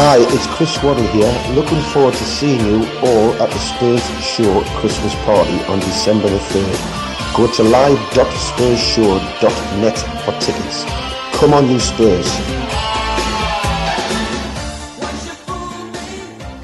Hi, it's Chris Waddle here. Looking forward to seeing you all at the Spurs Show Christmas party on December the 3rd. Go to live.spursshow.net for tickets. Come on, you Spurs.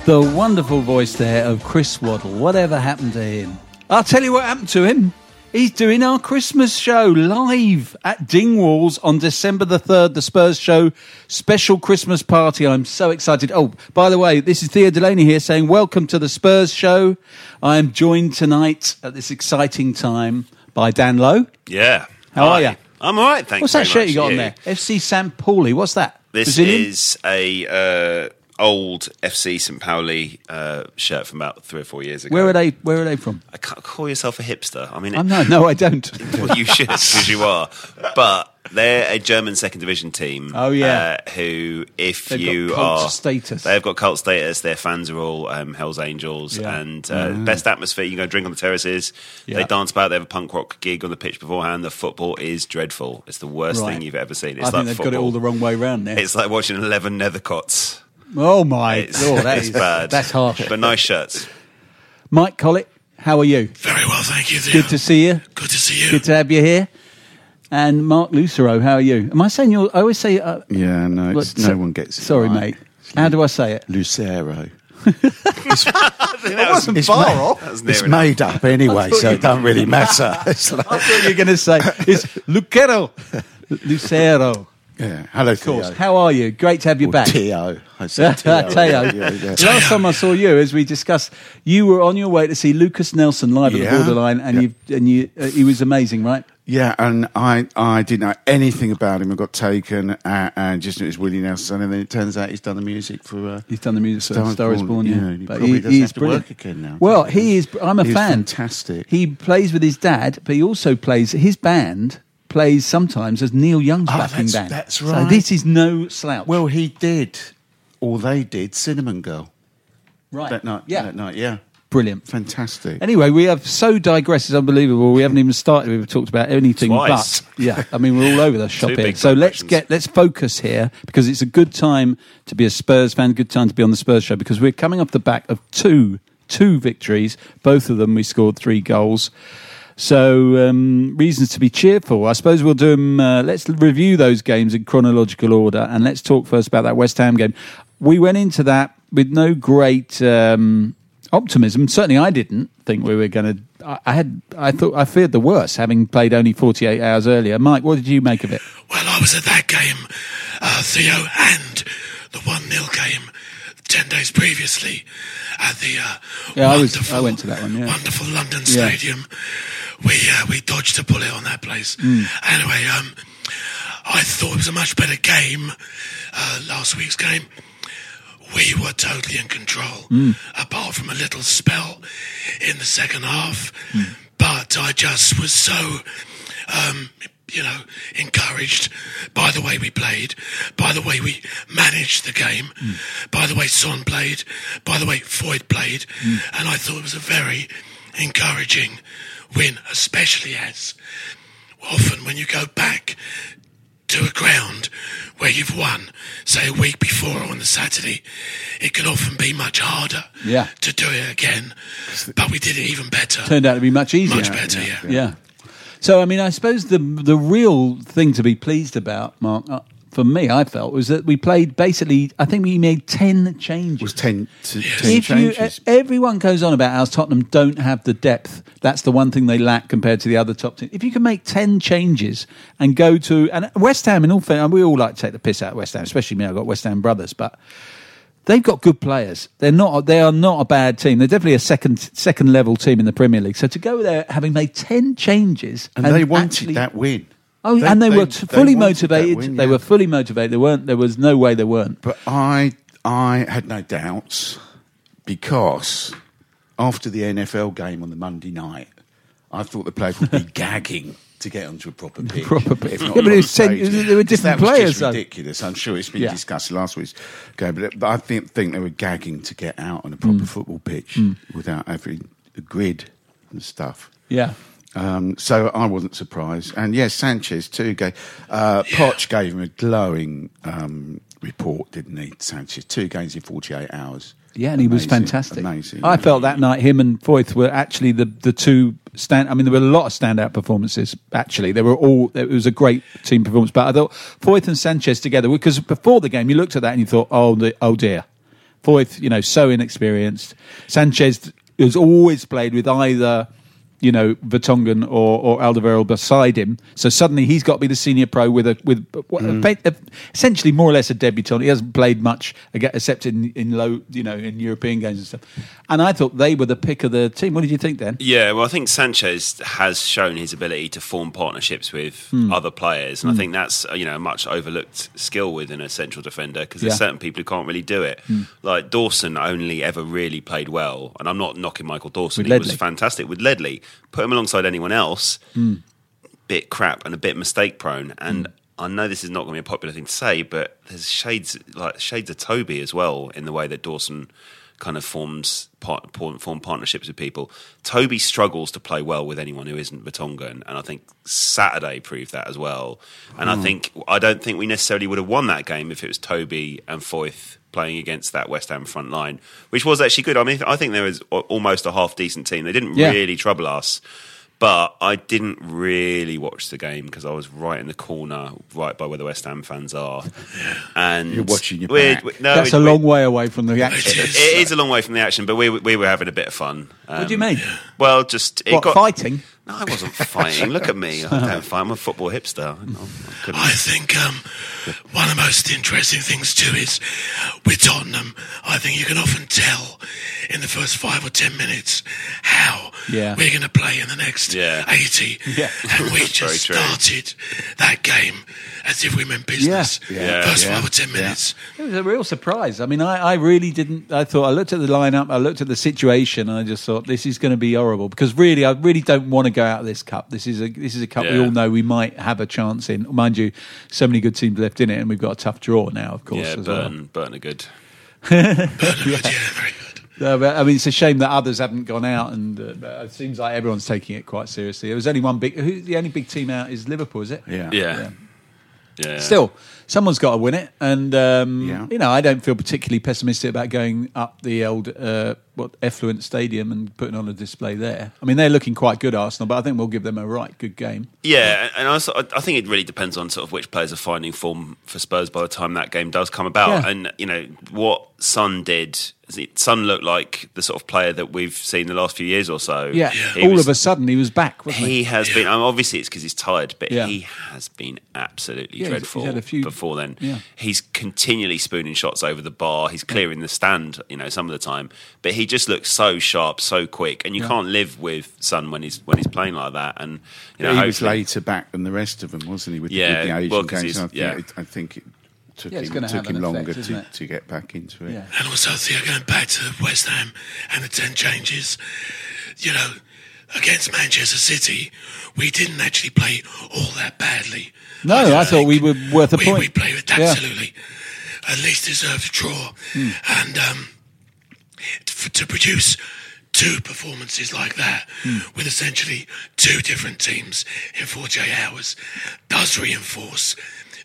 The wonderful voice there of Chris Waddle. Whatever happened to him? I'll tell you what happened to him. He's doing our Christmas show live at Dingwalls on December the 3rd, the Spurs show special Christmas party. I'm so excited. Oh, by the way, this is Theo Delaney here saying, Welcome to the Spurs show. I am joined tonight at this exciting time by Dan Louw. Yeah. How are you? I'm all right, thanks. What's that shirt you got on there? FC St. Pauli. What's that? This Brazilian? is a uh, old FC St. Pauli uh, shirt from about three or four years ago. Where are they? Where are they from? I can't call yourself a hipster. I mean, Oh, no, no, I don't. well, you should because you are. But they're a German second division team. Oh, yeah. uh, who, if They've got you cult are status. they've got cult status. Their fans are all um, Hell's Angels, Yeah. and uh, best atmosphere. You can go drink on the terraces. Yeah. They dance about. They have a punk rock gig on the pitch beforehand. The football is dreadful. It's the worst Right. thing you've ever seen. It's I like think they've got it all the wrong way round there. It's like watching eleven Nethercotts. Oh my It's, god, that it's is bad. That's harsh. but nice shirts. Mike Collett, how are you? Very well, thank you. Theo. Good to see you. Good to see you. Good to have you here. And Marc Lucero, how are you? Am I saying your? I always say. Uh, Yeah, no, it's, what- no so- one gets it. Sorry, right. mate. How do I say it? Lucero. That wasn't It's, far ma- off. That was it's enough. made up anyway, so it doesn't really matter. It's like, I thought you were going to say it's Lucero. Lucero. Yeah. Hello, Of course. Theo. How are you? Great to have you Or back. Teo. I said Teo. Teo. Yeah, yeah. Last time I saw you, as we discussed, you were on your way to see Lucas Nelson live at the Borderline, and Yeah. you and you, uh, he was amazing, right? Yeah, and I, I didn't know anything about him. I got taken uh, and just knew it was Willie Nelson, and then it turns out he's done the music for. Uh, He's done the music for Star is Star is Born, Born, yeah. yeah, he but he, doesn't he have is to brilliant. work again now, Well, he? he is. I'm a He's fan. fantastic. He plays with his dad, but he also plays. His band plays sometimes as Neil Young's Oh, backing that's- band. that's So right. this is no slouch. well, he did, or they did, Cinnamon Girl right? that night. yeah, that night, yeah, brilliant. fantastic. Anyway, we have so digressed. It's unbelievable. We haven't even started. We've talked about anything Twice. but yeah. I mean, we're all over the shop here. So let's get let's focus here because it's a good time to be a Spurs fan. Good time to be on the Spurs show because we're coming off the back of two two victories. Both of them we scored three goals. So um, reasons to be cheerful. I suppose we'll do them. Uh, let's review those games in chronological order, and let's talk first about that West Ham game. We went into that with no great um, optimism. Certainly, I didn't think we were going to. I had. I thought. I feared the worst, having played only forty-eight hours earlier. Mike, what did you make of it? Well, I was at that game, uh, Theo, and the 1 0 game 10 days previously at the uh, Yeah, I was- wonderful, I went to that one, yeah. wonderful London Yeah. Stadium. We uh, we dodged a bullet on that place. Mm. Anyway, um, I thought it was a much better game, uh, last week's game. We were totally in control, Mm. apart from a little spell in the second half. Mm. But but I just was so, um, you know, encouraged by the way we played, by the way we managed the game, mm. by the way Son played, by the way Foyth played, mm. and I thought it was a very encouraging win, especially as often when you go back to a ground where you've won, say a week before or on the Saturday, it can often be much harder Yeah. to do it again. But we did it even better. Turned out to be much easier. Much better, yeah. Yeah. So, I mean, I suppose the the real thing to be pleased about, Mark, uh, for me, I felt, was that we played basically. I think we made ten changes. was 10, to, 10 if changes. uh, everyone goes on about how Tottenham don't have the depth. That's the one thing they lack compared to the other top teams. If you can make ten changes and go to and West Ham, in all fairness, we all like to take the piss out of West Ham, especially me. I've got West Ham brothers, but they've got good players. They're not. They are not a bad team. They're definitely a second second level team in the Premier League. So to go there having made ten changes and they wanted actually- that win. Oh, and they, were t- fully motivated. win, They were fully motivated. They weren't. There was no way they weren't. But I, I had no doubts because after the NFL game on the Monday night, I thought the players would be gagging to get onto a proper pitch. Proper pitch. Yeah, but it was ten- they were different that was players, Just ridiculous. I'm sure it's been Yeah. discussed last week's game, but, I think, think they were gagging to get out on a proper football pitch without having a grid and stuff. Yeah. Um, so I wasn't surprised. And yes, Sanchez too gave. Uh, Poch gave him a glowing um, report, didn't he? Sanchez two games in forty eight hours. Yeah, and he was fantastic. Amazing. I felt that night him and Foyth were actually the, the two stand. I mean, there were a lot of standout performances. Actually, they were all. It was a great team performance. But I thought Foyth and Sanchez together because before the game you looked at that and you thought, oh, the, oh dear, Foyth, you know, so inexperienced. Sanchez has always played with either. You know, Vertonghen or, or Alderweireld beside him. So suddenly he's got to be the senior pro with a with Mm. essentially more or less a debutant. He hasn't played much except in, in low, you know, in European games and stuff. And I thought they were the pick of the team. What did you think then? Yeah, well, I think Sanchez has shown his ability to form partnerships with Hmm. other players, and I think that's you know a much overlooked skill within a central defender because there's Yeah. certain people who can't really do it. Like Dawson only ever really played well, and I'm not knocking Michael Dawson. With he was fantastic with Ledley. Put him alongside anyone else, Hmm. bit crap and a bit mistake prone, and. I know this is not going to be a popular thing to say, but there's shades like shades of Toby as well in the way that Dawson kind of forms part, form partnerships with people. Toby struggles to play well with anyone who isn't Vertonghen, and I think Saturday proved that as well. And I hmm. think I don't think we necessarily would have won that game if it was Toby and Foyth playing against that West Ham front line, which was actually good. I mean, I think there was almost a half decent team. They didn't Yeah. really trouble us. But I didn't really watch the game because I was right in the corner, right by where the West Ham fans are. And You're watching your we're- back. we- no, That's we- a we- long way away from the action. is. it is a long way from the action, but we we were having a bit of fun. what do you Um, mean? Well, just it What, got fighting? No, I wasn't fighting. Look at me. I don't fight. I'm a football hipster. I I think um, one of the most interesting things too is with Tottenham. I think you can often tell in the first five or ten minutes how Yeah. we're going to play in the next Yeah. eighty. Yeah. and we just started that game as if we meant business. Yeah. First Yeah. five or ten minutes. It was a real surprise. I mean, I, I really didn't. I thought I looked at the lineup, I looked at the situation, and I just thought this is going to be horrible because really, I really don't want to go out of this cup. This is a this is a cup we all know we might have a chance in. Mind you, so many good teams left in it, and we've got a tough draw now, of course. yeah, as well. Burton, Burton are good. yeah. very good. Uh, but, I mean, it's a shame that others haven't gone out, and uh, it seems like everyone's taking it quite seriously. There was only one big. Who, the only big team out is Liverpool, is it? Yeah. Yeah, yeah. Still, someone's got to win it, and um, Yeah. you know I don't feel particularly pessimistic about going up the old uh, what effluent stadium and putting on a display there. I mean, they're looking quite good, Arsenal, but I think we'll give them a right good game. Yeah, and also, I I think it really depends on sort of which players are finding form for Spurs by the time that game does come about. Yeah. And you know what Son did. Son looked like the sort of player that we've seen the last few years or so. Yeah, He all was- of a sudden he was back, wasn't he? He has been. I mean, obviously, it's because he's tired, but Yeah. he has been absolutely Yeah, dreadful he's had a few- before then. Yeah. He's continually spooning shots over the bar. He's clearing the stand, you know, some of the time. But he just looks so sharp, so quick, and you Yeah. can't live with Son when he's when he's playing like that. And you know, he was later back than the rest of them, wasn't he? With, the- Yeah, with the Asian well, 'cause games. I think, yeah. it, I think it took Yeah, him, took him an longer effect, to, to get back into it. Yeah. And also, Theo, going back to West Ham and the 10 changes, you know, against Manchester City, we didn't actually play all that badly. No, don't I thought we were worth a we, point. We played with Yeah. absolutely at least deserved a draw, and um, f- to produce two performances like that hmm. with essentially two different teams in 48 hours does reinforce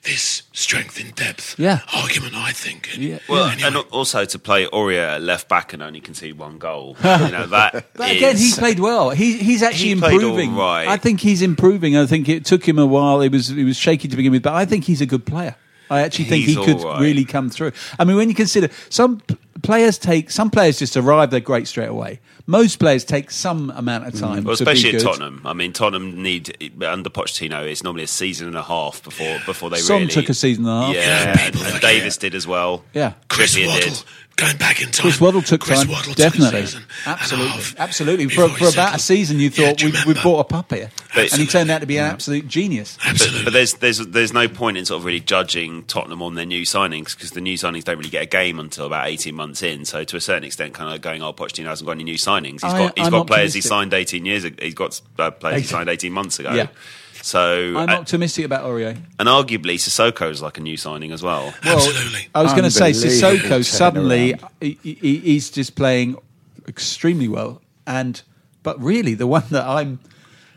this strength in depth Yeah. argument, I think. Yeah. Well, Anyway. and also to play Aurier at left back and only concede one goal. you know that. But again, he's played well. He, he's actually He improving. all right. I think he's improving. I think it took him a while. It was it was shaky to begin with, but I think he's a good player. I actually think He's he could all right. really come through. I mean, when you consider some p- players take some players just arrive, they're great straight away. Most players take some amount of mm. time, Well, to be especially at. Tottenham. I mean, Tottenham need under Pochettino. It's normally a season and a half before before they Son really. took a season and a half. Yeah, Yeah, and, and. Davis did as well. Yeah. Chris Trippier Waddle, did. Going back in time. Chris Waddle took Chris time, Waddle took a definitely, season and a absolutely, half absolutely. For, for about a season, you thought do you we we bought a pup here, and he turned out to be an absolute genius. Absolutely. But, but there's there's there's no point in sort of really judging Tottenham on their new signings because the new signings don't really get a game until about eighteen months in. So to a certain extent, kind of going, "Oh, Pochettino hasn't got any new signings. He's I- got he's I'm got players he signed eighteen years. ago. He's got uh, players he signed eighteen months ago. Yeah. So I'm uh, optimistic about Aurier. and arguably Sissoko is like a new signing as well. Absolutely. I was going to say Sissoko suddenly he, he, he's just playing extremely well, and but really the one that I'm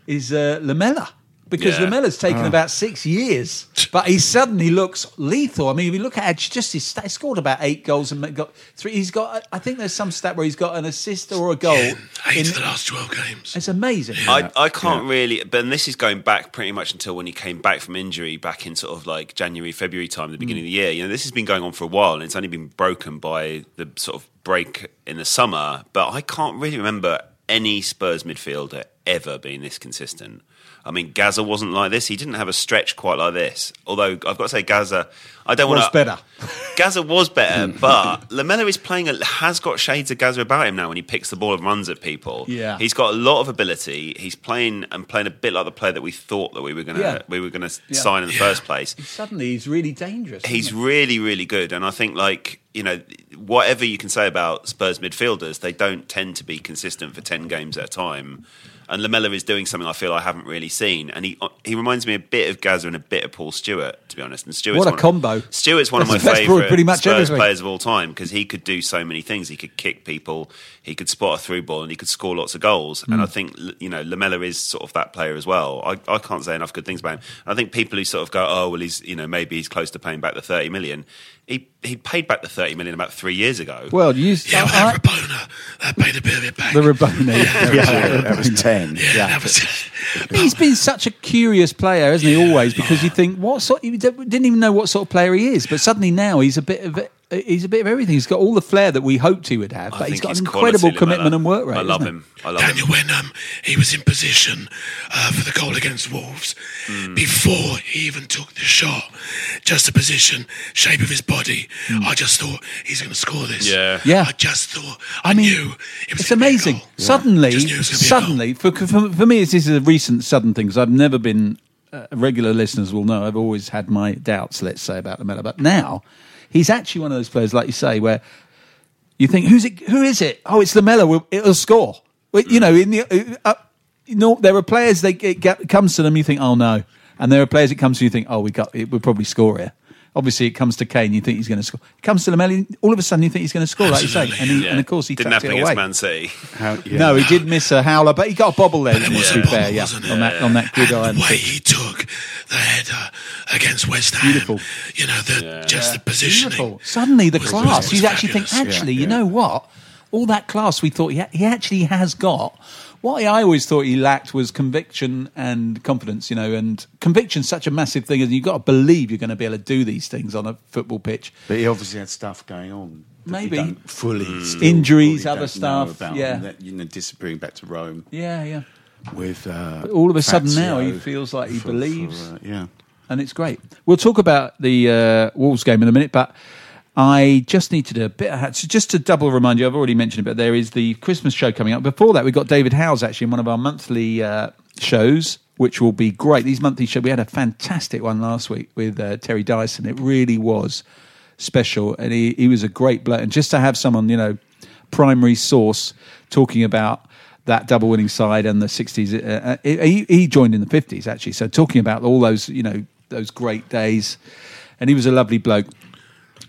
is uh, Lamela because Yeah. Lamela's taken oh. about six years, but he suddenly looks lethal. I mean, if you look at just his stat, he scored about eight goals and got three. He's got I think there's some stat where he's got an assist or a goal. Yeah, eight in- of the last 12 games. it's amazing. I, I can't really, but this is going back pretty much until when he came back from injury back in sort of like January, February time, the beginning mm. of the year. You know, this has been going on for a while and it's only been broken by the sort of break in the summer. But I can't really remember any Spurs midfielder ever being this consistent. I mean, Gazza wasn't like this. He didn't have a stretch quite like this. Although I've got to say, Gazza, I don't want to better. Gazza was better, but Lamela is playing. A, has got shades of Gazza about him now when he picks the ball and runs at people. Yeah. he's got a lot of ability. He's playing and playing a bit like the player that we thought that we were gonna Yeah. we were gonna Yeah. sign in the first place. Suddenly he's really dangerous. He's he? really, really good, and I think like you know whatever you can say about Spurs midfielders, they don't tend to be consistent for ten games at a time. And Lamela is doing something I feel I haven't really seen, and he he reminds me a bit of Gazza and a bit of Paul Stewart, to be honest. And Stewart's What a combo. Stewart's one of my That's best for favourite pretty much Spurs everything. players of all time because he could do so many things. He could kick people, he could spot a through ball, and he could score lots of goals. Hmm. And I think you know Lamela is sort of that player as well. I, I can't say enough good things about him. I think people who sort of go, oh well, he's you know maybe he's close to paying back the thirty million. He he paid back the thirty million about three years ago. Well, you Yeah, well, that Rabona, that paid a bit of it back. the Rabona. Yeah, that was 10. yeah, that was He's been such a curious player, hasn't he? Always because you think what sort you didn't even know what sort of player he is, but suddenly now he's a bit of a, he's a bit of everything. He's got all the flair that we hoped he would have, I but he's think got he's an incredible quality, commitment and work rate. I love him. I love Daniel, him. when um, he was in position uh, for the goal against Wolves, Hmm. before he even took the shot, just the position, shape of his body, I just thought he's going to score this. Yeah. Yeah. I just thought, I, I mean, knew it was It's gonna be a amazing. goal. Suddenly, Just knew it was gonna be a goal. suddenly, for, for, for me, this is a recent sudden thing because I've never been. Uh, regular listeners will know I've always had my doubts, let's say, about the Lamela, but now he's actually one of those players, like you say, where you think, "Who's it? Who is it? Oh, it's Lamela. It'll score." You know, in the uh, uh, you know, there are players they it comes to them, you think, "Oh no," and there are players it comes to you think, "Oh, we got. We'll probably score here." Obviously, it comes to Kane, you think he's going to score. It comes to Lamela, all of a sudden you think he's going to score, like you say, and, he, Yeah. and of course he didn't tucked happen it away. against Man City. How, yeah. No, he did miss a howler, but he got a bobble there. But it was to be fair, bobble, yeah, wasn't it? on that on that And gridiron the way pitch. he took the header against West Ham, Beautiful. you know, the, just the positioning. Beautiful. Suddenly, the was- class. was You actually think, actually, Yeah, you know what? All that class we thought he, ha- he actually has got. What I always thought he lacked was conviction and confidence, you know, and conviction's such a massive thing, and you've got to believe you're going to be able to do these things on a football pitch. But he obviously had stuff going on. that Maybe. don't fully Mm. still Injuries, fully other stuff, About, yeah. That, you know, disappearing back to Rome Yeah, yeah. with. Uh, All of a sudden now he feels like he for- for, believes. uh, yeah. and it's great. We'll talk about the uh, Wolves game in a minute, but I just needed a bit. Of, just to double remind you, I've already mentioned it, but there is the Christmas show coming up. Before that, we've got David Howells actually in one of our monthly uh, shows, which will be great. These monthly shows, we had a fantastic one last week with uh, Terry Dyson. It really was special, and he, he was a great bloke. And just to have someone, you know, primary source talking about that double winning side and the 60s. Uh, uh, he, he joined in the 50s, actually. So, talking about all those, you know, those great days. And he was a lovely bloke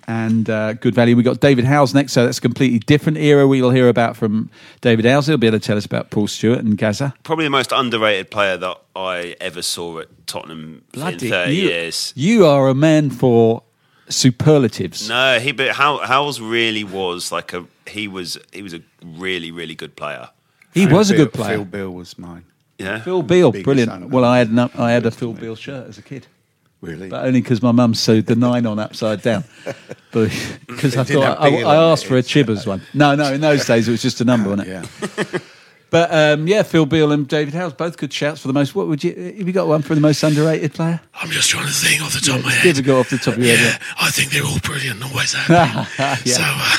and uh, good value. We got David Howells next, so that's a completely different era we'll hear about from David Howells. He'll be able to tell us about Paul Stewart and Gazza. Probably the most underrated player that I ever saw at Tottenham in 30 you, years. You are a man for superlatives. No, he but How Howells really was like a he was he was a really really good player. He was a good player. Phil Bill was mine. Yeah, Phil Beal, brilliant. Well. I had an, I had a Phil Beal shirt as a kid, Really? but only because my mum sewed the nine on upside down. But because I thought have I, I asked for a it's, Chivers one. No, no, in those days it was just a number, wasn't it? yeah. But um, yeah, Phil Beal and David Howells, both good shouts for the most. What would you? Have you got one for the most underrated player? I'm just trying to think off the top of my Give head. a go off the top of your Yeah, head. I think they're all brilliant. Always have. Yeah. So uh,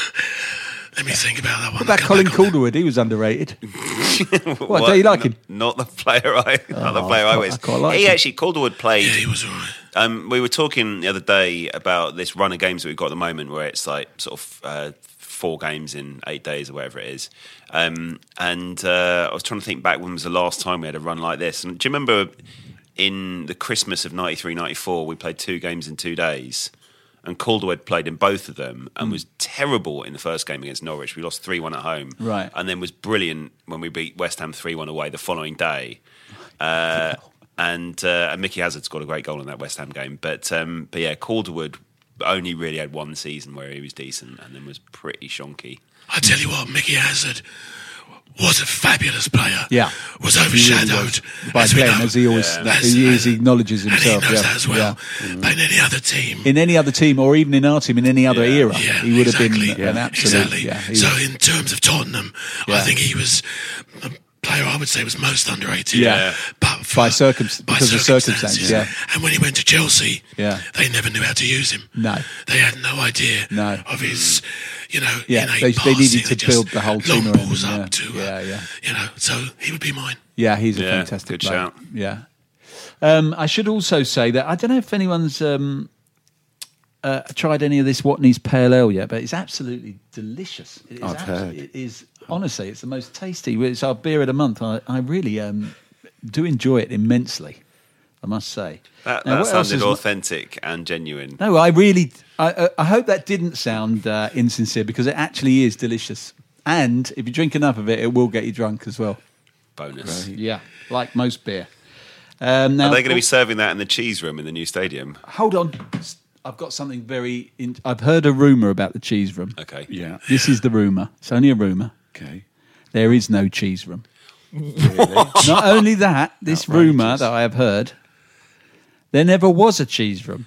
let me think about that one. What about Come Colin back on. Calderwood? He was underrated. what, What, don't you like N- him? Not the player I, not the Oh, player I I quite- was. I quite like he him. actually Calderwood played. Yeah, he was all right. Um, we were talking the other day about this run of games that we've got at the moment, where it's like sort of uh, four games in eight days or whatever it is. Um, and uh, I was trying to think back when was the last time we had a run like this. And do you remember in the Christmas of 93, 94, we played two games in two days? And Calderwood played in both of them and was terrible in the first game against Norwich. We lost 3 1 at home. Right. And then was brilliant when we beat West Ham 3 1 away the following day. Uh, and uh, and Micky Hazard scored a great goal in that West Ham game. But um, but yeah, Calderwood only really had one season where he was decent, and then was pretty shonky. I tell you what, Micky Hazard was a fabulous player. Yeah. Was overshadowed was. by as we Glenn, as he always Yeah. that as- he, is, he acknowledges and himself. he knows yeah. that as well. Yeah. Mm-hmm. But in any other team, In any other team, or even in our team, in any other Yeah. era, yeah, he would exactly, have been an absolute. Exactly. Yeah, so was- in terms of Tottenham, Yeah. I think he was a player I would say was most underrated. Yeah. but for, By circum- because of circumstances. circumstances, yeah. And when he went to Chelsea, Yeah. they never knew how to use him. No. they had no idea No. of his. You know, Yeah, they- they needed to build the whole team long around balls him, up yeah. to. Uh, Yeah, yeah. You know, so he would be mine. Yeah, he's a Yeah, fantastic good player. shout. Yeah. Um, I should also say that I don't know if anyone's um, uh, tried any of this Watney's Pale Ale yet, but it's absolutely delicious. It is I've abso- heard. It is honestly, it's the most tasty. It's our beer of the month. I, I really um, do enjoy it immensely. I must say. That, Now, that sounded is- authentic and genuine. No, I really. I, I- I hope that didn't sound uh, insincere because it actually is delicious. And if you drink enough of it, it will get you drunk as well. Bonus. Yeah, like most beer. Um, now, Are they going to be serving that in the cheese room in the new stadium? Hold on, I've got something very. In, I've heard a rumor about the cheese room. Okay. Yeah. This is the rumor. It's only a rumor. Okay. There is no cheese room. Not only that, this rumor that I have heard, there never was a cheese room.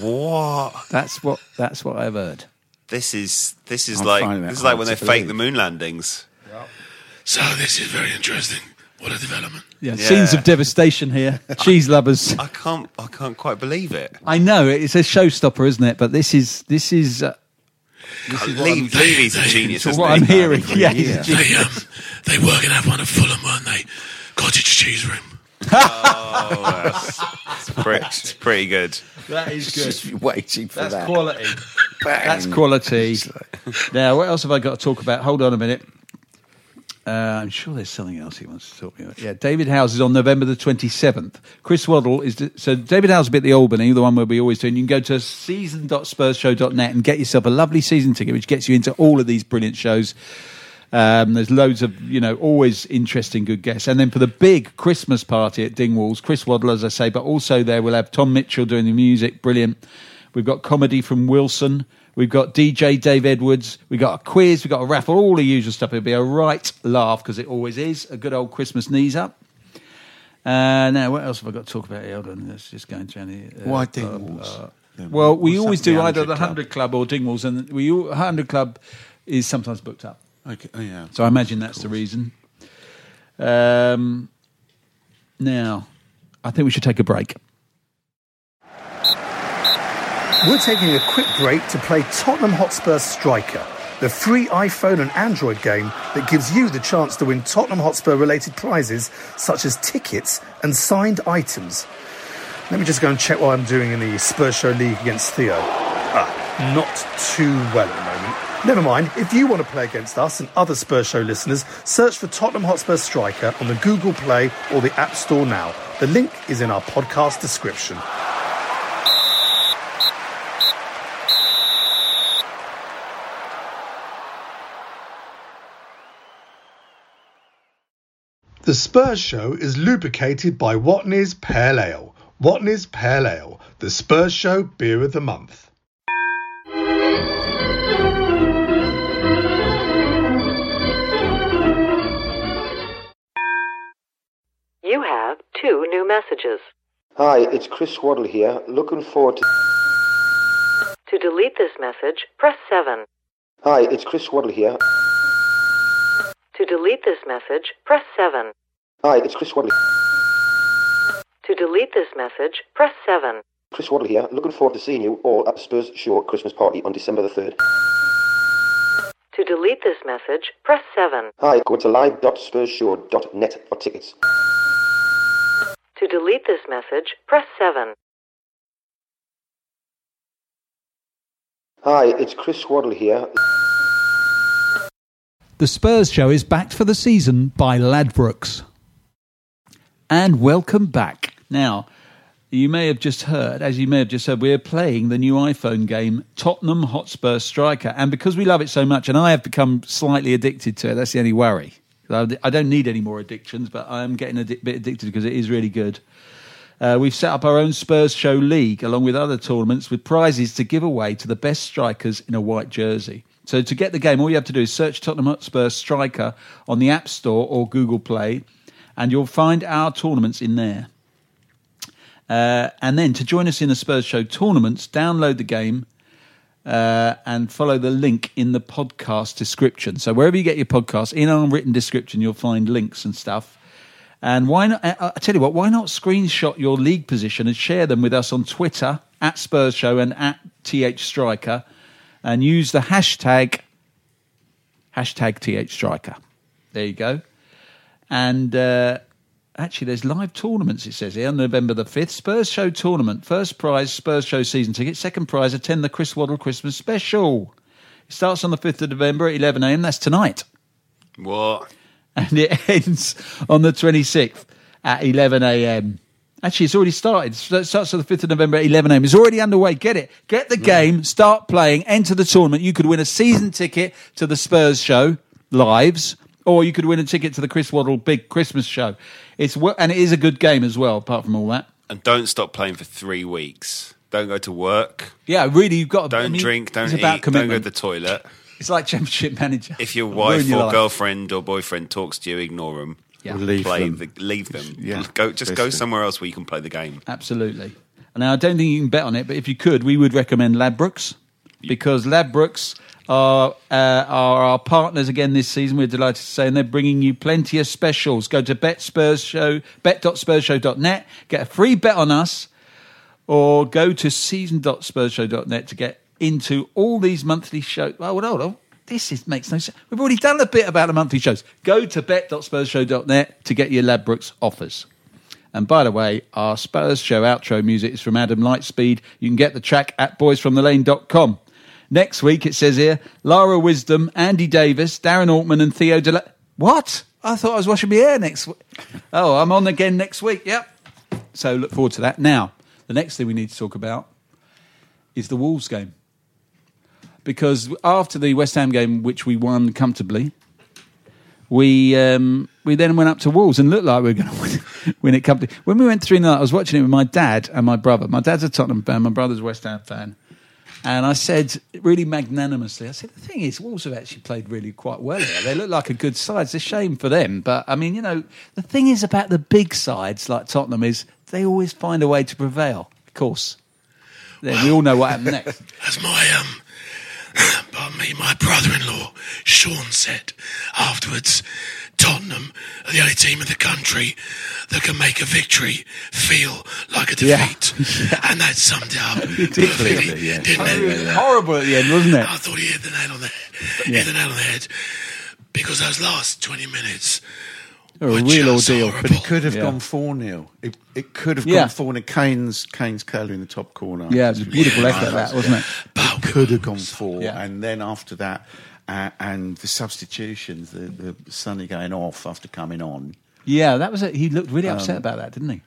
What? That's what. That's what I've heard. This is this is I'm like finding that this is like hard when to they fake believe. the moon landings. So this is very interesting. What a development. Yeah, Yeah. scenes of devastation here. cheese lovers. I can't I can't quite believe it. I know it's a showstopper, isn't it? But this is this is uh, Leave, Levy's a genius. isn't what he? I'm hearing. Yeah, he's a genius. They um, they were going to have one at Fulham, weren't they? Cottage cheese room. It's pretty, it's pretty good. that is good. Just waiting for That's that. quality. Bang. That's quality. now, what else have I got to talk about? Hold on a minute. Uh, I'm sure there's something else he wants to talk about. Yeah, David Howells is on November the 27th. Chris Waddle is. The, so, David Howells will be at the Albany, the one where we always do. And you can go to season.spursshow.net and get yourself a lovely season ticket, which gets you into all of these brilliant shows. Um, there's loads of, you know, always interesting, good guests. And then for the big Christmas party at Dingwalls, Chris Waddle, as I say, but also there we'll have Tom Mitchell doing the music, brilliant. We've got comedy from Wilson. We've got DJ Dave Edwards. We've got a quiz. We've got a raffle, all the usual stuff. It'll be a right laugh because it always is. A good old Christmas knees up. Uh, now, what else have I got to talk about? Hold on, let's just go into any. Uh, Why Dingwalls? blah. Then Well, we always do the either the 100 Club or Dingwalls, and we 100 Club is sometimes booked up. Okay. Oh, yeah. So I imagine that's the reason. Um, now, I think we should take a break. We're taking a quick break to play Tottenham Hotspur Striker, the free iPhone and Android game that gives you the chance to win Tottenham Hotspur related prizes such as tickets and signed items. Let me just go and check what I'm doing in the Spurs Show League against Theo. Ah, not too well at the moment. Never mind, if you want to play against us and other Spurs Show listeners, search for Tottenham Hotspur Striker on the Google Play or the App Store now. The link is in our podcast description. The Spurs Show is lubricated by Watney's Pale Ale. Watney's Pale Ale, the Spurs Show beer of the month. Two new messages. Hi, it's Chris Waddle here. Looking forward to. To delete this message, press 7. Hi, it's Chris Waddle here. To delete this message, press 7. Hi, it's Chris Waddle. To delete this message, press 7. Chris Waddle here. Looking forward to seeing you all at the Spurs Show Christmas party on December the 3rd. To delete this message, press 7. Hi, go to live.spursshow.net for tickets. To delete this message, press 7. Hi, it's Chris Waddle here. The Spurs Show is backed for the season by Ladbrokes. And welcome back. Now, you may have just heard, as you may have just heard, we're playing the new iPhone game, Tottenham Hotspur Striker. And because we love it so much, and I have become slightly addicted to it, that's the only worry. I don't need any more addictions, but I am getting a bit addicted because it is really good. Uh, we've set up our own Spurs Show League along with other tournaments with prizes to give away to the best strikers in a white jersey. So to get the game, all you have to do is search Tottenham Hotspur Striker on the App Store or Google Play, and you'll find our tournaments in there. Uh, and then to join us in the Spurs Show tournaments, download the game uh, and follow the link in the podcast description. So wherever you get your podcast, in our written description, you'll find links and stuff. And why not? I I tell you what, why not screenshot your league position and share them with us on Twitter at Spurs Show and at TH Striker, and use the hashtag hashtag TH Striker. There you go. And uh, actually, there's live tournaments. It says here on November the fifth, Spurs Show tournament. First prize Spurs Show season ticket. Second prize attend the Chris Waddle Christmas special. It starts on the fifth of November at eleven a.m. That's tonight What? and it ends on the 26th at 11 a.m. Actually, it's already started. It starts on the 5th of November at 11 a.m. It's already underway. Get it. Get the game, start playing, enter the tournament. You could win a season ticket to the Spurs show, lives, or you could win a ticket to the Chris Waddle big Christmas show. It's And it is a good game as well, apart from all that. And don't stop playing for three weeks. Don't go to work. Yeah, really, you've got to Don't I mean, drink. Don't it's eat. about Don't go to the toilet. It's like Championship Manager. If your wife your or life. girlfriend or boyfriend talks to you, ignore them. Yeah. Leave play them. The, leave them. Yeah, Go. Just go somewhere else where you can play the game. Absolutely. Now, I don't think you can bet on it, but if you could, we would recommend Ladbrokes because Ladbrokes are, uh, are our partners again this season. We're delighted to say, and they're bringing you plenty of specials. Go to Bet Spurs Show, bet.spursshow.net, get a free bet on us, or go to season.spursshow.net to get into all these monthly shows. Oh, hold on. This is, makes no sense. We've already done a bit about the monthly shows. Go to bet.spursshow.net to get your Ladbrokes offers. And by the way, our Spurs show outro music is from Adam Lightspeed. You can get the track at boysfromthelane.com. Next week, it says here, Lara Wisdom, Andy Davis, Darren Altman, and Theo De What? I thought I was washing my hair next week. Oh, I'm on again next week. Yep. So look forward to that. Now, the next thing we need to talk about is the Wolves game. Because after the West Ham game, which we won comfortably, we um, we then went up to Wolves and looked like we were going to win, win it comfortably. When we went 3 0, I was watching it with my dad and my brother. My dad's a Tottenham fan, my brother's a West Ham fan. And I said, really magnanimously, I said, the thing is, Wolves have actually played really quite well here. They look like a good side. It's a shame for them. But, I mean, you know, the thing is about the big sides like Tottenham is they always find a way to prevail. Of course. Then we all know what happened next. As my um, pardon me, my brother-in-law Sean said afterwards, Tottenham are the only team in the country that can make a victory feel like a Yeah. defeat, and that summed it up Ridiculous, perfectly, yeah. didn't it? Horrible at the end, wasn't it? I thought he hit the nail on the head. hit the nail on the head because those last twenty minutes Or a real is ordeal. But it could have Yeah. gone 4 0. It, it could have Yeah. gone 4 0. Kane's, Kane's curler in the top corner. Yeah, it was a beautiful effort, that, wasn't it? It could have gone 4 Yeah. And then after that, uh, and the substitutions, the, the Sonny going off after coming on. Yeah, that was it. He looked really upset Um, about that, didn't he?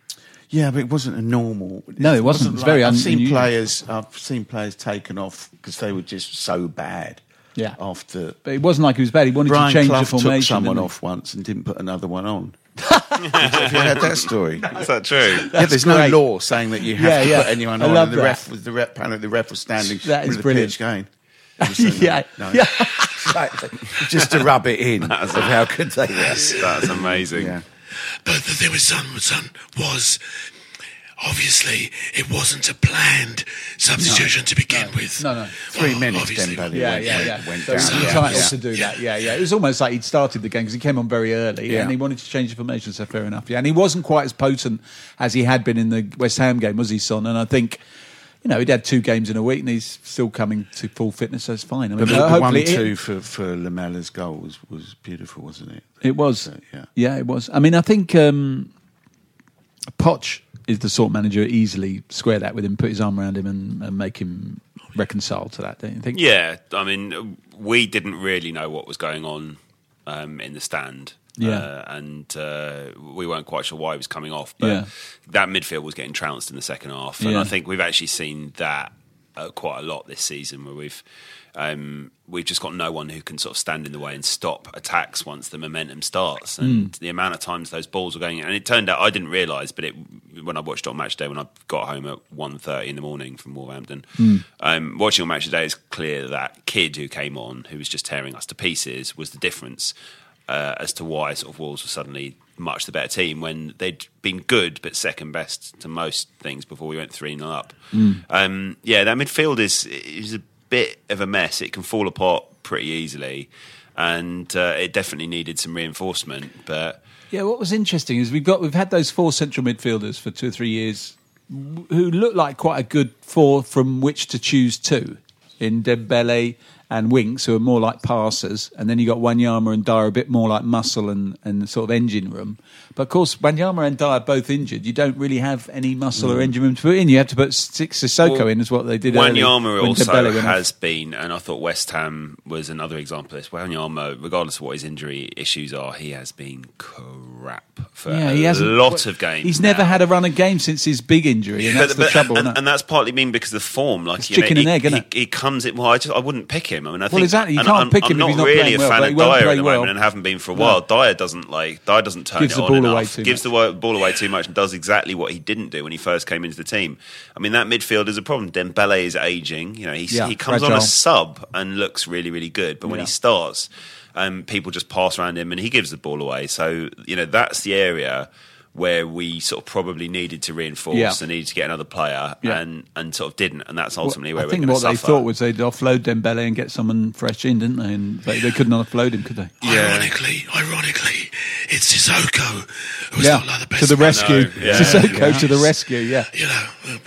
Yeah, but it wasn't a normal. No, it wasn't. It was very I've seen players. I've seen players taken off because they were just so bad. Yeah. After But it wasn't like he was bad. He wanted Brian to change Clough the formation. took someone off once and didn't put another one on. Have you heard that story? Is that true? yeah, there's great. no law saying that you have Yeah, to yeah. put anyone I on. and the that. ref was the ref. Apparently, the ref was standing. That is with the brilliant. pitch going. He was saying, Yeah, no, no. yeah. just to rub it in of how good they were. That's amazing. Yeah. But the thing with Son, with Son was obviously it wasn't a planned substitution to begin with. No, no. Three Well, minutes, obviously. Dembele Yeah, went, yeah, went, yeah. went so down. he Yeah, entitled yeah. to do Yeah. that. Yeah, yeah. It was almost like he'd started the game because he came on very early Yeah. and he wanted to change the formation. So fair enough. Yeah, and he wasn't quite as potent as he had been in the West Ham game, was he, Son? And I think. You know, he'd had two games in a week, and he's still coming to full fitness, so it's fine. I mean, But the, the one hopefully, two for for Lamela's goal was, was beautiful, wasn't it? it was. So, yeah. Yeah, it was. I mean, I think um, Poch is the sort of manager who easily square that with him, put his arm around him, and, and make him reconcile to that. Don't you think? Yeah, I mean, we didn't really know what was going on um, in the stand. Yeah. Uh, and uh, we weren't quite sure why he was coming off, but Yeah. that midfield was getting trounced in the second half, and Yeah. I think we've actually seen that uh, quite a lot this season, where we've um, we've just got no one who can sort of stand in the way and stop attacks once the momentum starts, and Mm. the amount of times those balls were going, and it turned out I didn't realise, but it when I watched on match day when I got home at 1.30 in the morning from Wolverhampton, Mm. um, watching on match today, it's clear that kid who came on, who was just tearing us to pieces, was the difference uh, as to why sort of Wolves were suddenly much the better team when they'd been good but second best to most things before we went three 0 up. Mm. Um, yeah, that midfield is is a bit of a mess. It can fall apart pretty easily, and uh, it definitely needed some reinforcement. But Yeah, what was interesting is we've got we've had those four central midfielders for two or three years who look like quite a good four from which to choose two in Dembele and Winks, who are more like passers, and then you got Wanyama and Dier a bit more like muscle and, and sort of engine room. But of course, Wanyama and Dier are both injured. You don't really have any muscle or mm. engine room to put in. You have to put Six Sissoko Well, in, is what they did. Wanyama when also has been, and I thought West Ham was another example of this. Wanyama, regardless of what his injury issues are, he has been crap for Yeah, a he hasn't lot of games. He's never had a run of games since his big injury, and that's the trouble. and, and that's partly been because of the form. Like It's you know, chicken he, and egg, isn't he, it? he comes in. Well, I just I wouldn't pick him. I mean, I Well, think exactly, you can't I'm, pick I'm him if not he's not really playing a well, fan but of he Dier at the well. moment, and haven't been for a while. Dier doesn't like Dier doesn't turn Gives it the on ball enough. away too gives much. the ball away too much, and does exactly what he didn't do when he first came into the team. I mean, that midfield is a problem. Dembele is aging. You know, he's, Yeah, he comes on a sub and looks really, really good, but when Yeah. he starts, um, people just pass around him and he gives the ball away. So you know, that's the area. Where we sort of probably needed to reinforce Yeah. and needed to get another player, Yeah. and and sort of didn't, and that's Well, ultimately where I we're think going to what they thought was they'd offload Dembele and get someone fresh in, didn't they? And they, they couldn't offload him, could they? Ironically, ironically, it's Sissoko who's yeah, not like the best. to the rescue. know, yeah. Sissoko to the rescue. Yeah, You know, um,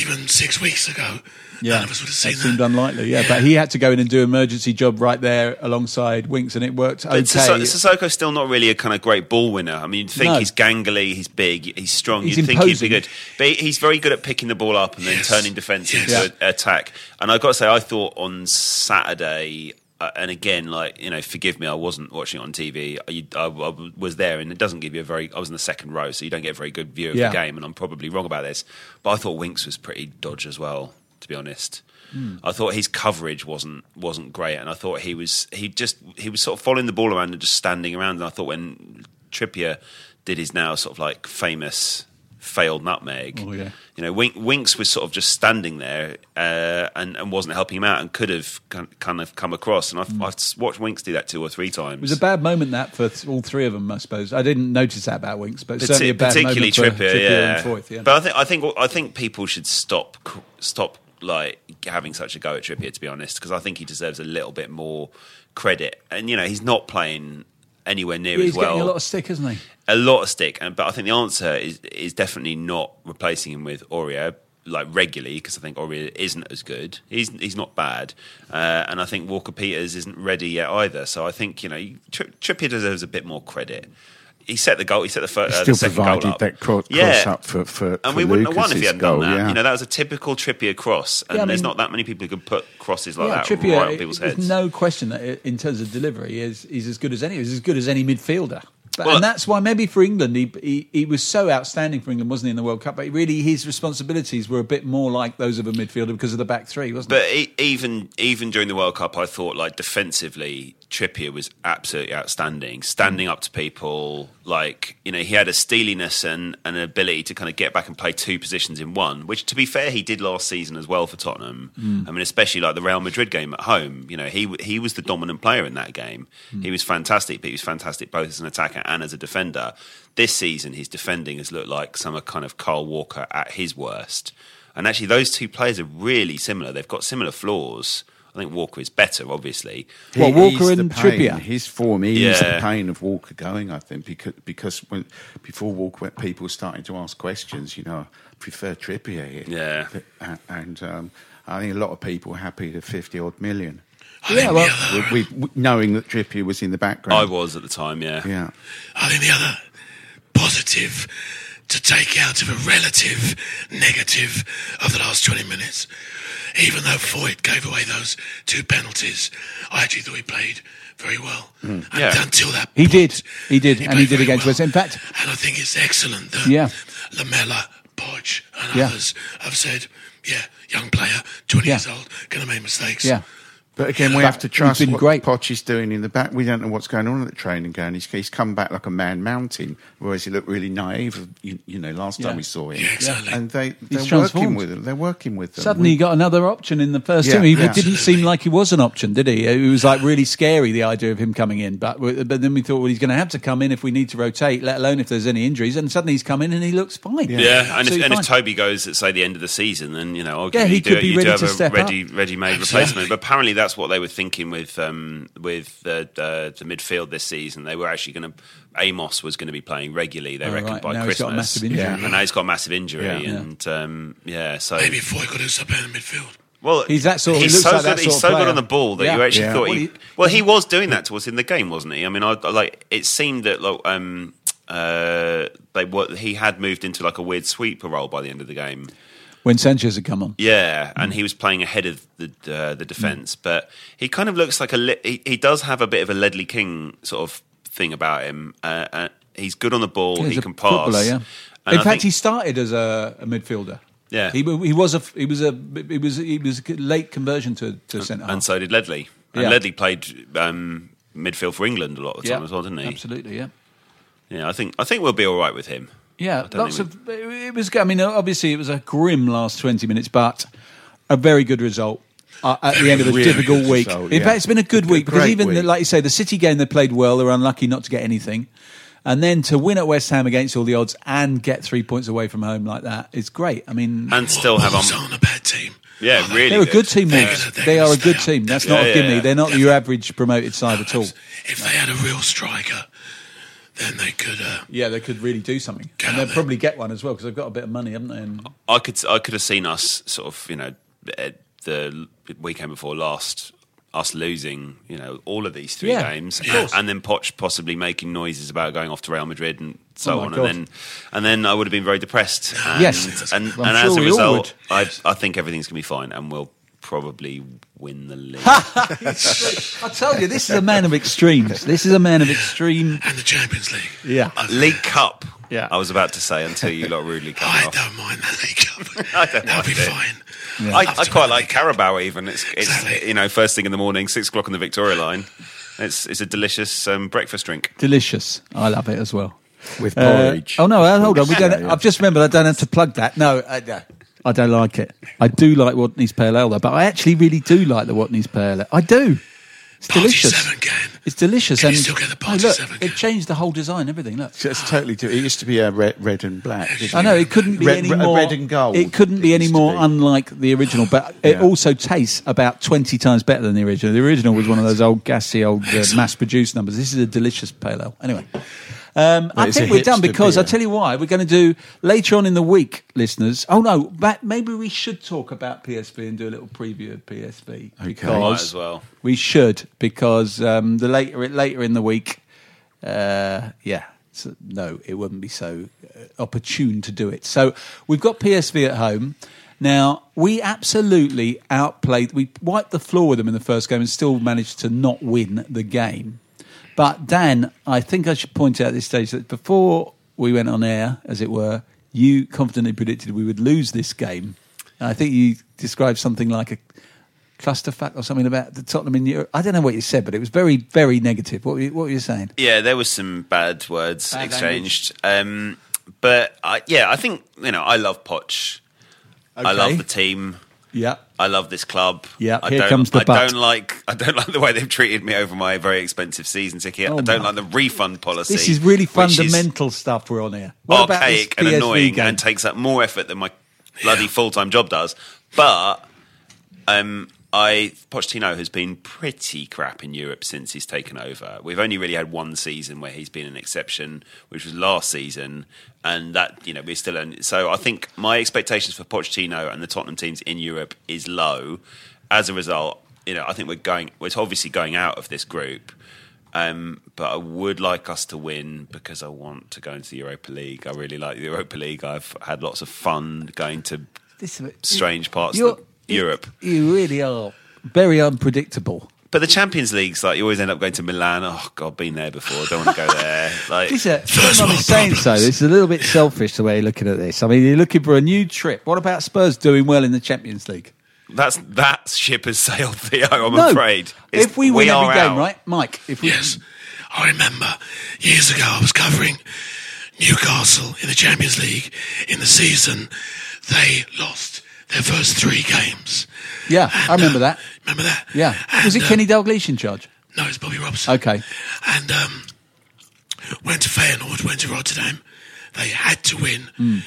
even six weeks ago, yeah. none of us would have seen that that. seemed unlikely. Yeah. but he had to go in and do an emergency job right there alongside Winks, and it worked okay. But Sissoko- Sissoko's still not really a kind of great ball winner. I mean, you'd think No. he's gangly, he's big, he's strong. He's you'd think he'd imposing. be good. But he's very good at picking the ball up and then Yes. turning defence Yes. into Yeah. attack. And I've got to say, I thought on Saturday, uh, and again, like, you know, forgive me, I wasn't watching it on TV. I, I, I was there, and it doesn't give you a very, I was in the second row, so you don't get a very good view of Yeah. the game, and I'm probably wrong about this. But I thought Winks was pretty dodge as well, to be honest. Hmm. I thought his coverage wasn't wasn't great, and I thought he was he just he was sort of following the ball around and just standing around. And I thought when Trippier did his now sort of like famous failed nutmeg, Oh, yeah. you know, Wink, Winks was sort of just standing there uh, and and wasn't helping him out, and could have kind of come across. And I've, I've watched Winks do that two or three times. It was a bad moment that for all three of them, I suppose. I didn't notice that about Winks, but Parti- certainly a bad particularly moment for Trippier, Trippier yeah. and Foyth. Yeah. But I think I think I think people should stop stop like having such a go at Trippier. To be honest, because I think he deserves a little bit more credit. And you know, he's not playing anywhere near Yeah, as he's well. getting a lot of stick, isn't he? a lot of stick. And but I think the answer is is definitely not replacing him with Aurier like regularly because I think Aurier isn't as good. He's he's not bad, uh, and I think Walker Peters isn't ready yet either. So I think you know Tri- Trippier deserves a bit more credit. He set the goal. He set the, fir- He uh, still the second provided goal up. that cro- cross yeah. up for, for, and for we wouldn't have won if he hadn't goal, done that. yeah. You know, that was a typical Trippier cross, and Yeah, I there's not that many people who can put crosses like yeah, that Trippier, right on people's there's heads. no question that in terms of delivery, he is he's as good as any. He's as good as any midfielder. But, Well- and that's why maybe for England, he, he he was so outstanding for England, wasn't he, in the World Cup? But really, his responsibilities were a bit more like those of a midfielder because of the back three, wasn't it? But e- even even during the World Cup, I thought like defensively, Trippier was absolutely outstanding, standing up to people. Like you know, he had a steeliness and, and an ability to kind of get back and play two positions in one. Which, to be fair, he did last season as well for Tottenham. Mm. I mean, especially like the Real Madrid game at home. You know, he he was the dominant player in that game. Mm. He was fantastic, but he was fantastic both as an attacker and as a defender. This season, his defending has looked like some kind of Kyle Walker at his worst. And actually, those two players are really similar. They've got similar flaws. I think Walker is better, obviously. He- Well, Walker and pain. Trippier. His form is Yeah. the pain of Walker going. I think because because when before Walker, went, people started to ask questions. You know, I prefer Trippier. Yeah. A- and um, I think a lot of people are happy to fifty odd million. I think well- the other, With, with, knowing that Trippier was in the background. I was at the time, yeah. Yeah. I think the other positive to take out of a relative negative of the last 20 minutes, even though Foyth gave away those two penalties, I actually thought he played very well. Hmm. And Yeah. until that He point, did. He did. And he did against well. Ham. In fact- and I think it's excellent that Yeah. Lamela, Poch, and Yeah. others have said, yeah, young player, 20 Yeah. years old, going to make mistakes. Yeah. But again, we have to He's trust been what great. Poch is doing in the back. We don't know what's going on at the training ground. He's, he's come back like a man mountain, whereas he looked really naive. You, you know, last Yeah. time we saw him. Yeah, exactly. And they they're transformed. working with him. They're working with them. Suddenly, We- he got another option in the first Yeah, team. He yeah. didn't seem like he was an option, did he? It was like really scary the idea of him coming in. But but then we thought, well, he's going to have to come in if we need to rotate, let alone if there's any injuries. And suddenly he's come in and he looks fine. Yeah, and, if, Absolutely and if. Toby goes at say the end of the season, then you know, oh, Yeah, arguably he you could do, be you ready do have to a ready, ready-made Absolutely. replacement. But apparently, that's what they were thinking with um, with the, uh, the midfield this season. They were actually going to Amos was going to be playing regularly. They Oh, reckon right. by Now he's Christmas. got a massive injury. Yeah. and now he's got a massive injury, Yeah. Yeah. and um, yeah, so Maybe Foyth could do something in the midfield. Well, He's that sort of- He's he looks so like that good. He's sort so of good on the ball that Yeah. you actually Yeah. thought Well, he. he- Well, he was doing that to us in the game, wasn't he? I mean, I, I like it seemed that like, um, uh, they what he had moved into like a weird sweeper role by the end of the game. When Sanchez had come on. Yeah, and he was playing ahead of the uh, the defense, but he kind of looks like a. Le- he, he does have a bit of a Ledley King sort of thing about him. Uh, uh, he's good on the ball. He's he can pass. yeah. In I fact, think- he started as a, a midfielder. Yeah. he, he was a he was a he was he was a late conversion to to centre half. and so did Ledley. And Yeah. Ledley played um, midfield for England a lot of the time Yeah, as well, didn't he? Absolutely, yeah. Yeah, I think I think we'll be all right with him. Yeah, lots think of. It was. I mean, obviously, it was a grim last twenty minutes, but a very good result uh, at the end of a Really difficult week. result, In fact, it's been a good A week because great even the, week. like you say, the City game they played well. They were unlucky not to get anything, and then to win at West Ham against all the odds and get three points away from home like that is great. I mean, and still have Wolves on. a bad team. Yeah, Are they? really. they're a good team. They're Wolves. gonna- they're They are a good team. That's Yeah, not a yeah, gimme. yeah. They're not your average promoted side at all. If they had a real striker, then they could. Uh, Yeah, they could really do something, and they'd there. probably get one as well because they've got a bit of money, haven't they? And I could I could have seen us sort of you know the weekend before last us losing you know all of these three Yeah, games of course. and then Poch possibly making noises about going off to Real Madrid and so Oh on God. and then and then I would have been very depressed and, Yes, and, I'm and sure as a result I I think everything's gonna be fine and we'll probably win the league I tell you, this is a man of extremes. This is a man of extreme. and the Champions League. Yeah. League Cup Yeah. I was about to say until you lot rudely cut me I off don't mind the League Cup. I don't That'll be it. fine. I, I quite like Carabao. Even it's, it's Exactly. you know first thing in the morning, six o'clock on the Victoria line. It's it's a delicious um, breakfast drink. Delicious. I love it as well. with Uh, porridge. oh no, uh, hold on. We don't. Yeah, yeah. I've just remembered. I don't have to plug that. No, I, no, I don't like it. I do like Watney's Pale Ale though, but I actually really do like the Watney's Pale Ale. I do. It's Party delicious. seven can. It's delicious, Can and you still get the oh, look, Seven it can? changed the whole design, everything. Look, So it's totally different. It used to be a red, red and black. didn't I know it couldn't be Red- any red- more. red and gold, It couldn't be it any used to more be. unlike the original, but it Yeah. also tastes about twenty times better than the original. The original was one of those old gassy, old uh, mass-produced numbers. This is a delicious pale ale. Anyway. Um, I think we're done because I beer. tell you why. We're going to do later on in the week, listeners. Oh no, but maybe we should talk about PSV and do a little preview of PSV because Might as well. we should because um, the later later in the week, uh, yeah, so no, it wouldn't be so uh, opportune to do it. So we've got PSV at home. Now we absolutely outplayed. We wiped the floor with them in the first game and still managed to not win the game. But Dan, I think I should point out at this stage that before we went on air, as it were, you confidently predicted we would lose this game. And I think you described something like a clusterfuck or something about the Tottenham in Europe. I don't know what you said, but it was very, very negative. What were you, what were you saying? Yeah, there was some bad words Bad exchanged. Um, but I, yeah, I think you know I love Poch. I love the team. Yeah. I love this club. Yeah, I here don't, comes the I but. don't like. I don't like the way they've treated me over my very expensive season ticket. Oh, I don't like the refund policy. This is really which is fundamental stuff we're on here. What archaic and annoying game? and takes up more effort than my bloody full time job does. But um, I Pochettino has been pretty crap in Europe since he's taken over. We've only really had one season where he's been an exception, which was last season, and that you know we're still. Only, so I think my expectations for Pochettino and the Tottenham teams in Europe is low. As a result, you know I think we're going. We're obviously going out of this group. Um, but I would like us to win because I want to go into the Europa League. I really like the Europa League. I've had lots of fun going to This- strange parts You're- of Europe. You really are very unpredictable. But the Champions Leagues, like you always end up going to Milan. Oh God, been there before. Don't want to go there. Like This is, I'm not saying so. This is a little bit selfish the way you're looking at this. I mean, you're looking for a new trip. What about Spurs doing well in the Champions League? that's that ship has sailed, Theo. I'm no, afraid. It's- if we win every game, out. right, Mike? If we, Yes, I remember years ago I was covering Newcastle in the Champions League in the season. They lost their first three games. yeah, I remember that. Remember that? Yeah, was it And, uh, Kenny Dalglish in charge? No, it's Bobby Robson. Okay, And um, went to Feyenoord, went to Rotterdam. They had to win. Mm.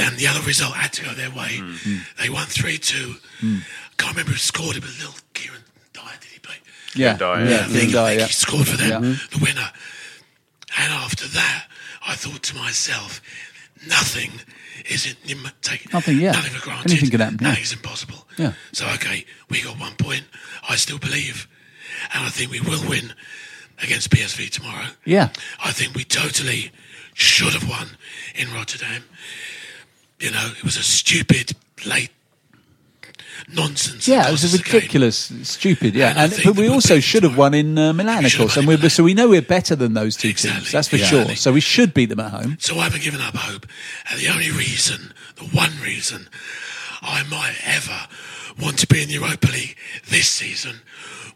And the other result had to go their way. Mm. They won 3 2. Mm. Can't remember who scored it, but little Kieran Dyer, did he play? yeah, Dyer, yeah, yeah. I think, Dyer, I think yeah. he scored for them, Yeah. the winner. And after that, I thought to myself, nothing is it in take, Nothing, yeah. nothing for granted. Anything could happen, yeah. Nothing's impossible. Yeah. So okay, we got one point. I still believe, and I think we will win against PSV tomorrow. Yeah. I think we totally should have won in Rotterdam. You know, it was a stupid late nonsense. Yeah, it was cost a us the game. ridiculous, stupid. Yeah, And and, but we also should have won in uh, Milan, of course, and we so we know we're better than those two teams. That's for Exactly. sure. So we should beat them at home. So I haven't given up hope. And the only reason, the one reason I might ever want to be in the Europa League this season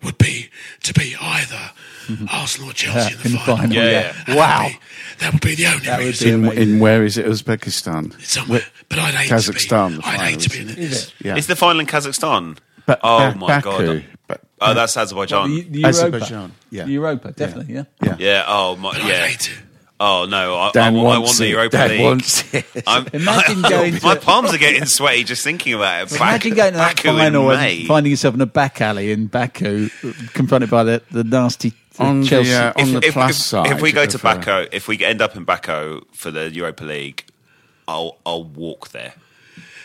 would be to be either mm-hmm. Arsenal or Chelsea in the in final. final. Yeah, Yeah, yeah. And wow. That would, be, that would be the only That would reason. In, in where is it? Uzbekistan. It's somewhere. But I'd hate Kazakhstan, to the be. I'd hate to be in isn't it. Is it? Yeah. Is the final in Kazakhstan? Ba- oh Ba- my Baku, god! Oh, that's Azerbaijan. The, the Europa. Azerbaijan, yeah. The Europa, definitely. Yeah. Yeah. yeah. Oh my. But I'd Yeah. hate it. Oh no! I, I, Dan want, I wants want the it. Europa Dan League. wants it. I'm, Imagine going my palms are getting sweaty just thinking about it. Imagine Baku- going to that Baku in final May. and finding yourself in a back alley in Baku, confronted by the, the nasty On the, Chelsea. uh, on the plus side If we go to of, Baku, if we end up in Baku for the Europa League, I'll I'll walk there.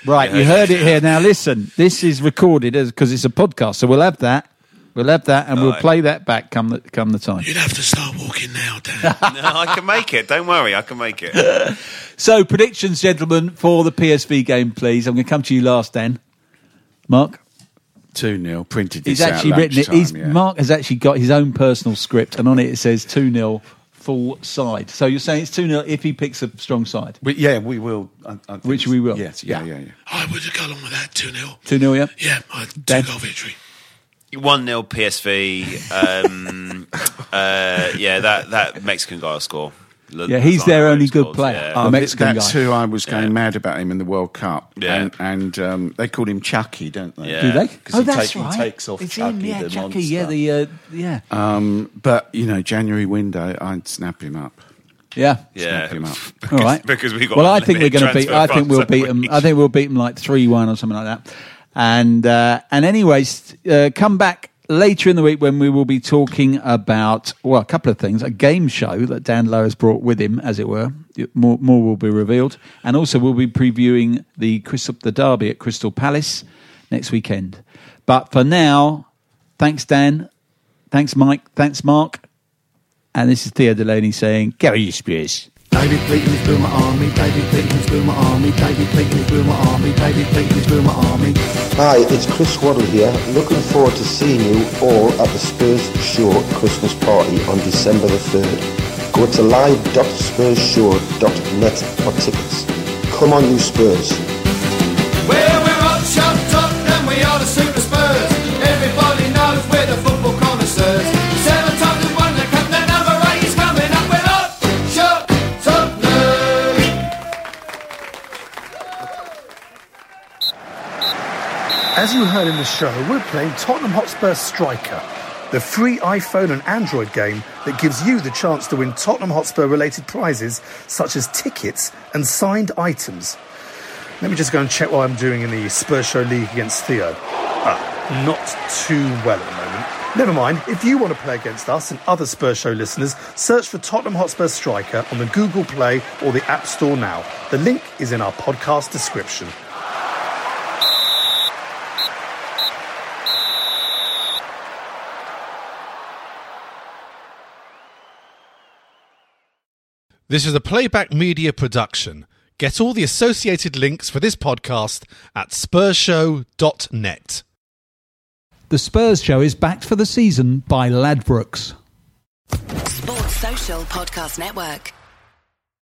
Right, Yeah, you heard it here. Now listen, this is recorded because it's a podcast, so we'll have that. We'll have that, and we'll Right. play that back come the come the time. You'd have to start walking now, Dan. No, I can make it. Don't worry, I can make it. So predictions, gentlemen, for the PSV game, please. I'm going to come to you last, Dan. Marc, 2 0. Printed he's actually out written it. He's, yeah. Marc has actually got his own personal script, and on it it says two 0 full side. So you're saying it's two 0 if he picks a strong side, We, yeah, we will. I, I which we will. Yes, yeah, Yeah. yeah, yeah. I would go along with that 2 0. Two 0 yeah. Yeah, two Dan? goal victory. One 0 PSV. Um, uh, yeah, that that Mexican guy will score. L- Yeah, he's their only good scores, player. yeah. The Oh, Mexican that's guy. who I was going Yeah. mad about him in the World Cup. Yeah. And, and um, they called him Chucky, don't they? Yeah. Do they? 'Cause Oh, he that's take- he right. takes off it's Chucky, him, yeah, the Chucky, yeah, the uh, yeah, Um, but, you know, January window, I'd snap him up. yeah. Yeah, Snap him up. because, All right. because we got. Well, I think we're going to beat. I think we'll beat them. I think we'll beat them like three one or something like that. And uh, and anyways, uh, come back later in the week when we will be talking about well a couple of things. A game show that Dan Louw has brought with him, as it were. More more will be revealed, and also we'll be previewing the Crystal the derby at Crystal Palace next weekend. But for now, thanks Dan, thanks Mike, thanks Marc, And this is Theo Delaney saying, Go you Spurs. David Clayton's Boomer Army, David Clayton's Boomer Army, David Clayton's Boomer Army, David Clayton's Boomer Army. Hi, it's Chris Waddle here. Looking forward to seeing you all at the Spurs Show Christmas party on December the 3rd. Go to live.spursshow.net for tickets. Come on, you Spurs. As you heard in the show, we're playing Tottenham Hotspur Striker, the free iPhone and Android game that gives you the chance to win Tottenham Hotspur related prizes such as tickets and signed items. Let me just go and check what I'm doing in the Spurs Show League against Theo. Ah, not too well at the moment. Never mind, if you want to play against us and other Spurs Show listeners, search for Tottenham Hotspur Striker on the Google Play or the App Store now. The link is in our podcast description. This is a playback media production. Get all the associated links for this podcast at spursshow.net. The Spurs Show is backed for the season by Ladbrokes. Sports Social Podcast Network.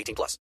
18 plus.